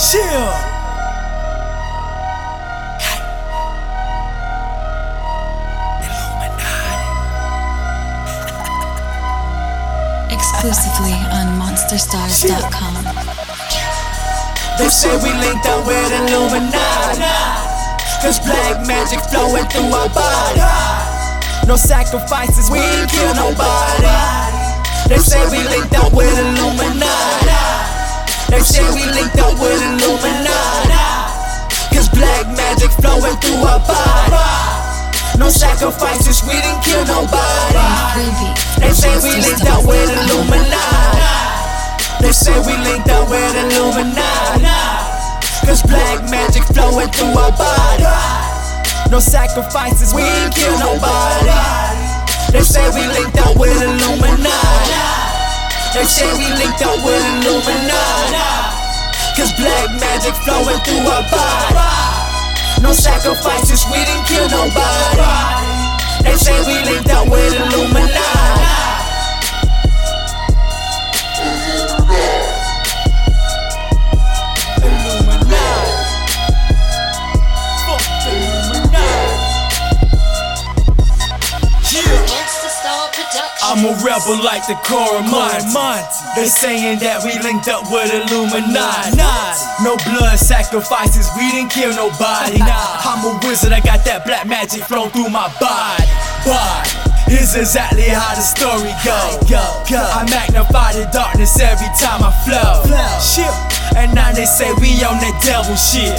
Chill. Exclusively on MonsterStars.com. They say we linked up with Illuminati. Cause black magic flowing through our body. No sacrifices, we ain't kill nobody. They say we linked up with Illuminati. They say we linked up with flowing through our body. No sacrifices, we didn't kill nobody. They say we linked up with Illuminati. They say we linked up with Illuminati. Cause black magic flowing through our body. No sacrifices, we didn't kill nobody. They say we linked up with Illuminati. They say we linked up with Illuminati. Cause black magic flowing through our body. No sacrifices, we didn't kill nobody. They say we linked up with Illuminati. I'm a rebel like the Monty. They saying that we linked up with Illuminati. No blood sacrifices, we didn't kill nobody. I'm a wizard, I got that black magic flowing through my body. But here's exactly how the story goes. I magnify the darkness every time I flow. And now they say we on that devil shit.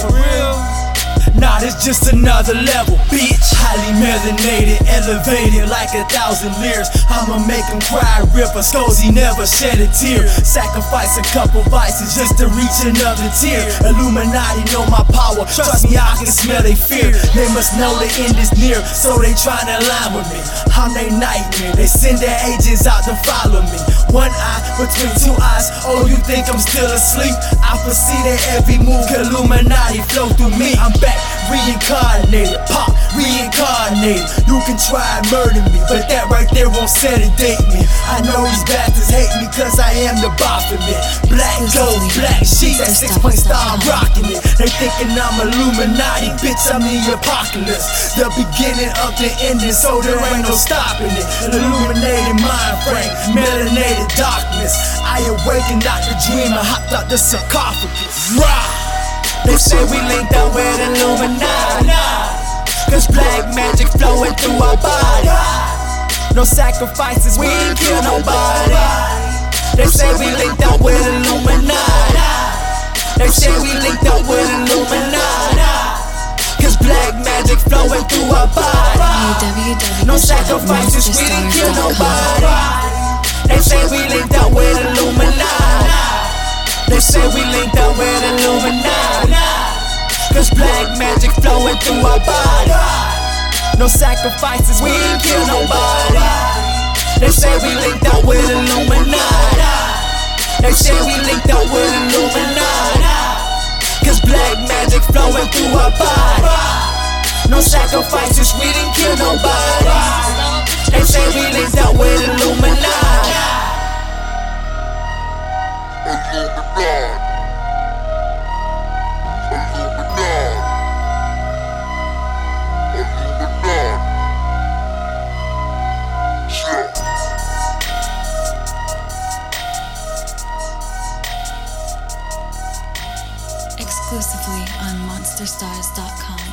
Nah, this just another level, bitch. Highly melanated, elevated like a thousand years. I'ma make him cry, rip a he never shed a tear. Sacrifice a couple vices just to reach another tier. Illuminati know my power, trust me, I can smell they fear. They must know the end is near, so they tryna align with me. I'm they nightmare, they send their agents out to follow me. One eye between two eyes, oh, you think I'm still asleep? I foresee their every move, Illuminati flow through me. I'm back, reincarnated, pop, reincarnated. You can try and murder me, but that right there won't sedate me. I know these bastards hate me cause I am the Baphomet. Black gold, black sheep, that six point star, I'm rocking it. They thinking I'm Illuminati, bitch, I'm the apocalypse. The beginning of the ending, so there ain't no stopping it. An illuminated mind frame, melanated darkness. I awakened out the dream and hopped out the sarcophagus. Rah! They say we linked up with Illuminati. Cause black magic flowing through our body. No sacrifices, we ain't kill nobody. They say we linked up with Illuminati. They say we linked up with Illuminati. Cause black magic flowing through our body. No sacrifices, we didn't kill nobody. They say we linked up with Illuminati. They say we linked up with Illuminati. Cause black magic flowing through our body. No sacrifices, we ain't kill nobody. They say we linked up with Illuminati. They say we linked up with Illuminati. Cause black magic flowing through our body. No sacrifices, we didn't kill nobody. They say we linked up with. Illuminati. Exclusively on MonsterStars.com.